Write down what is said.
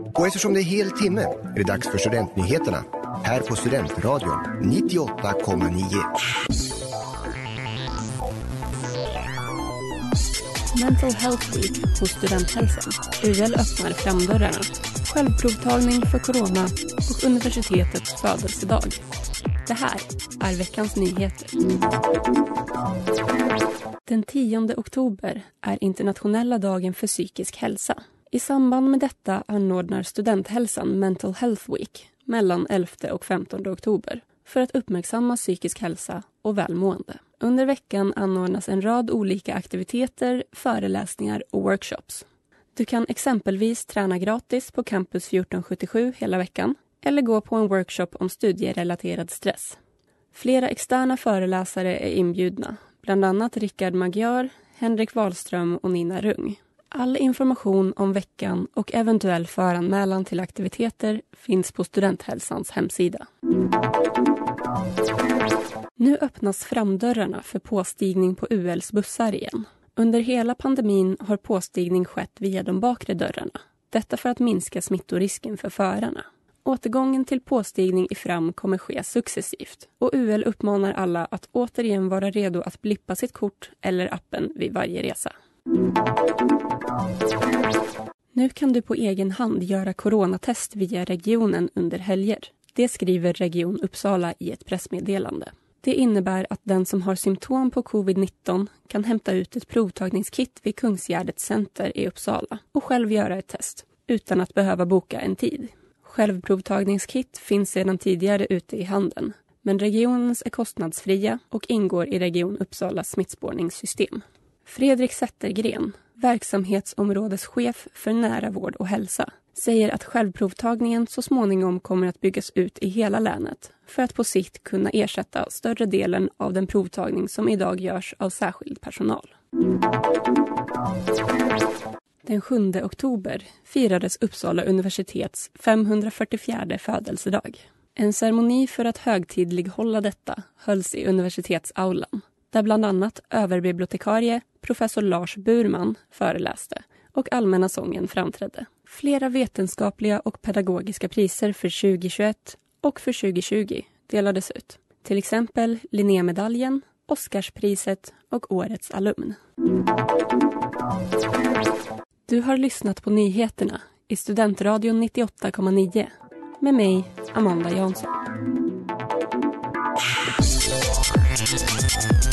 Och eftersom det är hel timme är det dags för Studentnyheterna här på Studentradion 98,9. Mental Health Week hos Studenthälsan. UL öppnar framdörrarna. Självprovtagning för corona och universitetets födelsedag. Det här är veckans nyheter. Den 10 oktober är internationella dagen för psykisk hälsa. I samband med detta anordnar Studenthälsan Mental Health Week mellan 11 och 15 oktober för att uppmärksamma psykisk hälsa och välmående. Under veckan anordnas en rad olika aktiviteter, föreläsningar och workshops. Du kan exempelvis träna gratis på Campus 1477 hela veckan eller gå på en workshop om studierelaterad stress. Flera externa föreläsare är inbjudna, bland annat Rickard Magyar, Henrik Wahlström och Nina Rung. All information om veckan och eventuell föranmälan till aktiviteter finns på Studenthälsans hemsida. Nu öppnas framdörrarna för påstigning på ULs bussar igen. Under hela pandemin har påstigning skett via de bakre dörrarna. Detta för att minska smittorisken för förarna. Återgången till påstigning i fram kommer ske successivt och UL uppmanar alla att återigen vara redo att blippa sitt kort eller appen vid varje resa. Nu kan du på egen hand göra coronatest via regionen under helger. Det skriver Region Uppsala i ett pressmeddelande. Det innebär att den som har symptom på covid-19 kan hämta ut ett provtagningskit vid Kungsgärdets center i Uppsala och själv göra ett test utan att behöva boka en tid. Självprovtagningskit finns sedan tidigare ute i handeln men regionens är kostnadsfria och ingår i Region Uppsalas smittspårningssystem. Fredrik Zettergren, verksamhetsområdeschef för nära vård och hälsa, säger att självprovtagningen så småningom kommer att byggas ut i hela länet för att på sikt kunna ersätta större delen av den provtagning som idag görs av särskild personal. Den 7 oktober firades Uppsala universitets 544 födelsedag. En ceremoni för att högtidlighålla detta hölls i universitetsaulan där bland annat överbibliotekarie professor Lars Burman föreläste och Allmänna sången framträdde. Flera vetenskapliga och pedagogiska priser för 2021 och för 2020 delades ut. Till exempel Linnémedaljen, Oscarspriset och Årets alumn. Du har lyssnat på nyheterna i Studentradion 98,9 med mig, Amanda Jansson. Peace.